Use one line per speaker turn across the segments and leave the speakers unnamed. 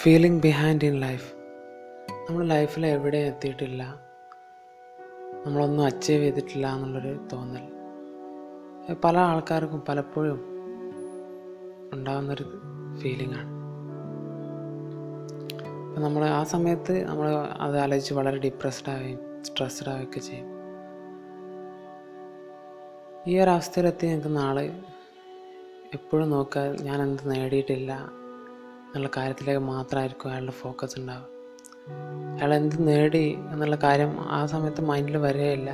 Feeling behind in life നമ്മൾ ലൈഫിൽ എവിടെയും എത്തിയിട്ടില്ല? നമ്മളൊന്നും അച്ചീവ് ചെയ്തിട്ടില്ല എന്നുള്ളൊരു തോന്നൽ. പല ആൾക്കാർക്കും പലപ്പോഴും ഉണ്ടാകുന്നൊരു ഫീലിംഗ് ആണ്. അപ്പം നമ്മൾ ആ സമയത്ത് നമ്മൾ അത് ആലോചിച്ച് വളരെ ഡിപ്രസ്ഡ് ആവുകയും സ്ട്രെസ്ഡ് ആവുകയൊക്കെ ചെയ്യും. ഈ ഒരു അവസ്ഥയിലെത്തി നിൽക്കുന്ന ആൾ എപ്പോഴും നോക്കുക ഞാൻ എന്ത് നേടിയിട്ടില്ല എന്നുള്ള കാര്യത്തിലേക്ക് മാത്രമായിരിക്കും അയാളുടെ ഫോക്കസ് ഉണ്ടാവുക. അയാൾ എന്ത് നേടി എന്നുള്ള കാര്യം ആ സമയത്ത് മൈൻഡിൽ വരികയില്ല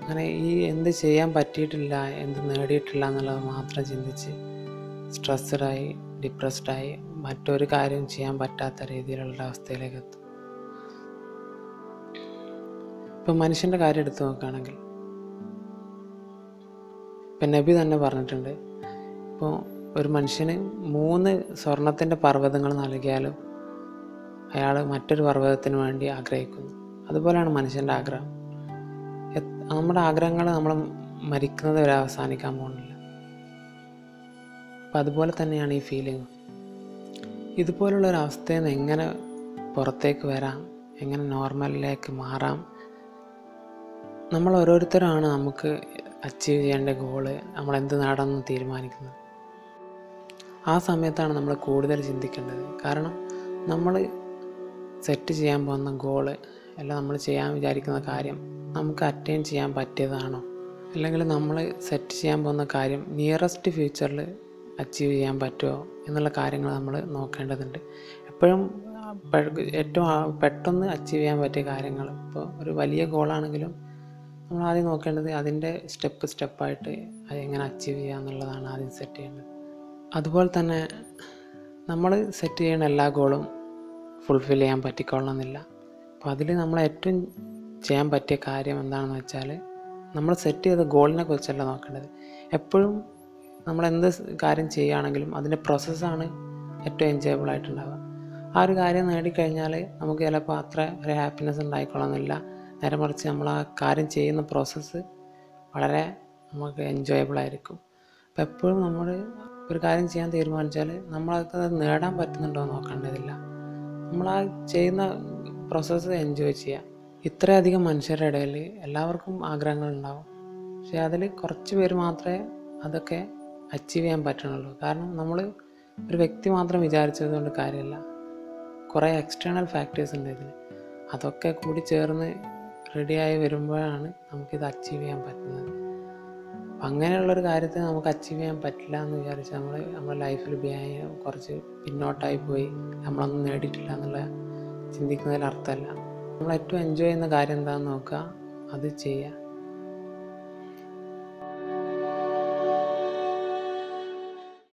അങ്ങനെ ഈ എന്ത് ചെയ്യാൻ പറ്റിയിട്ടില്ല എന്ത് നേടിയിട്ടില്ല എന്നുള്ളത് മാത്രം ചിന്തിച്ച് സ്ട്രെസ്ഡായി ഡിപ്രസ്ഡായി മറ്റൊരു കാര്യം ചെയ്യാൻ പറ്റാത്ത രീതിയിലുള്ള അവസ്ഥയിലേക്ക് എത്തും. ഇപ്പം മനുഷ്യന്റെ കാര്യം എടുത്തു നോക്കുകയാണെങ്കിൽ ഇപ്പം നബി തന്നെ പറഞ്ഞിട്ടുണ്ട് ഇപ്പോൾ ഒരു മനുഷ്യന് മൂന്ന് സ്വർണത്തിന്റെ പർവതങ്ങൾ നൽകിയാലും അയാൾ മറ്റൊരു പർവതത്തിന് വേണ്ടി ആഗ്രഹിക്കുന്നു. അതുപോലെയാണ് മനുഷ്യന്റെ ആഗ്രഹം. നമ്മുടെ ആഗ്രഹങ്ങൾ നമ്മൾ മരിക്കുന്നത് വരെ അവസാനിക്കാൻ പോകുന്നില്ല. അപ്പം അതുപോലെ തന്നെയാണ് ഈ ഫീലിംഗ് ഇതുപോലുള്ള ഒരു അവസ്ഥയിൽ നിന്ന് എങ്ങനെ പുറത്തേക്ക് വരാം? എങ്ങനെ നോർമലിലേക്ക് മാറാം? നമ്മൾ ഓരോരുത്തരാണ് നമുക്ക് അച്ചീവ് ചെയ്യേണ്ട ഗോൾ നമ്മൾ എന്ത് നേടാമെന്ന് തീരുമാനിക്കുന്നത്. ആ സമയത്താണ് നമ്മൾ കൂടുതൽ ചിന്തിക്കേണ്ടത്. കാരണം നമ്മൾ സെറ്റ് ചെയ്യാൻ പോകുന്ന ഗോൾ അല്ല നമ്മൾ ചെയ്യാൻ വിചാരിക്കുന്ന കാര്യം നമുക്ക് അറ്റൈൻ ചെയ്യാൻ പറ്റിയതാണോ? അല്ലെങ്കിൽ നമ്മൾ സെറ്റ് ചെയ്യാൻ പോകുന്ന കാര്യം നിയറസ്റ്റ് ഫ്യൂച്ചറിൽ അച്ചീവ് ചെയ്യാൻ പറ്റുമോ? എന്നുള്ള കാര്യങ്ങൾ നമ്മൾ നോക്കേണ്ടതുണ്ട്. എപ്പോഴും ഏറ്റവും പെട്ടെന്ന് അച്ചീവ് ചെയ്യാൻ പറ്റിയ കാര്യങ്ങൾ. ഇപ്പോൾ ഒരു വലിയ ഗോളാണെങ്കിലും നമ്മൾ ആദ്യം നോക്കേണ്ടത് അതിന്റെ സ്റ്റെപ്പ് സ്റ്റെപ്പായിട്ട് അത് എങ്ങനെ അച്ചീവ് ചെയ്യുക എന്നുള്ളതാണ് ആദ്യം സെറ്റ് ചെയ്യേണ്ടത്. അതുപോലെ തന്നെ നമ്മൾ സെറ്റ് ചെയ്യുന്ന എല്ലാ ഗോളും ഫുൾഫിൽ ചെയ്യാൻ പറ്റിക്കൊള്ളണമെന്നില്ല. അപ്പോൾ അതിൽ നമ്മൾ ഏറ്റവും ചെയ്യാൻ പറ്റിയ കാര്യം എന്താണെന്ന് വെച്ചാൽ നമ്മൾ സെറ്റ് ചെയ്ത ഗോളിനെ കുറിച്ചല്ല നോക്കേണ്ടത്. എപ്പോഴും നമ്മൾ എന്ത് കാര്യം ചെയ്യുകയാണെങ്കിലും അതിന്റെ പ്രോസസ്സാണ് ഏറ്റവും എൻജോയബിൾ ആയിട്ടുണ്ടാവുക. ആ ഒരു കാര്യം നേടിക്കഴിഞ്ഞാൽ നമുക്ക് ചിലപ്പോൾ അത്ര ഒരു ഹാപ്പിനെസ് ഉണ്ടായിക്കൊള്ളുന്നില്ല നേരെ മറിച്ച് നമ്മൾ ആ കാര്യം ചെയ്യുന്ന പ്രോസസ്സ് വളരെ നമുക്ക് എൻജോയബിൾ ആയിരിക്കും. അപ്പോൾ എപ്പോഴും നമ്മൾ ഒരു കാര്യം ചെയ്യാൻ തീരുമാനിച്ചാൽ നമ്മളത് നേടാൻ പറ്റുന്നുണ്ടോ നോക്കേണ്ടതില്ല. നമ്മൾ ആ ചെയ്യുന്ന പ്രോസസ്സ് എൻജോയ് ചെയ്യുക ഇത്രയധികം മനുഷ്യരുടെ ഇടയിൽ എല്ലാവർക്കും ആഗ്രഹങ്ങളുണ്ടാവും. പക്ഷേ അതിൽ കുറച്ച് പേര് മാത്രമേ അതൊക്കെ അച്ചീവ് ചെയ്യാൻ പറ്റണുള്ളൂ. കാരണം നമ്മൾ ഒരു വ്യക്തി മാത്രം വിചാരിച്ചത് കൊണ്ട് കാര്യമില്ല കുറേ എക്സ്റ്റേണൽ ഫാക്ടേഴ്സ് ഉണ്ട് ഇതിന് അതൊക്കെ കൂടി ചേർന്ന് റെഡിയായി വരുമ്പോഴാണ് നമുക്കിത് അച്ചീവ് ചെയ്യാൻ പറ്റുന്നത്. അപ്പം അങ്ങനെയുള്ളൊരു കാര്യത്തെ നമുക്ക് അച്ചീവ് ചെയ്യാൻ പറ്റില്ല എന്ന് വിചാരിച്ച് നമ്മൾ നമ്മുടെ ലൈഫിൽ കുറച്ച് പിന്നോട്ടായി പോയി. നമ്മളൊന്നും നേടിയിട്ടില്ല എന്നുള്ള ചിന്തിക്കുന്നതിൽ അർത്ഥമല്ല നമ്മൾ ഏറ്റവും എൻജോയ് ചെയ്യുന്ന കാര്യം എന്താണെന്ന് നോക്കുക. അത് ചെയ്യുക.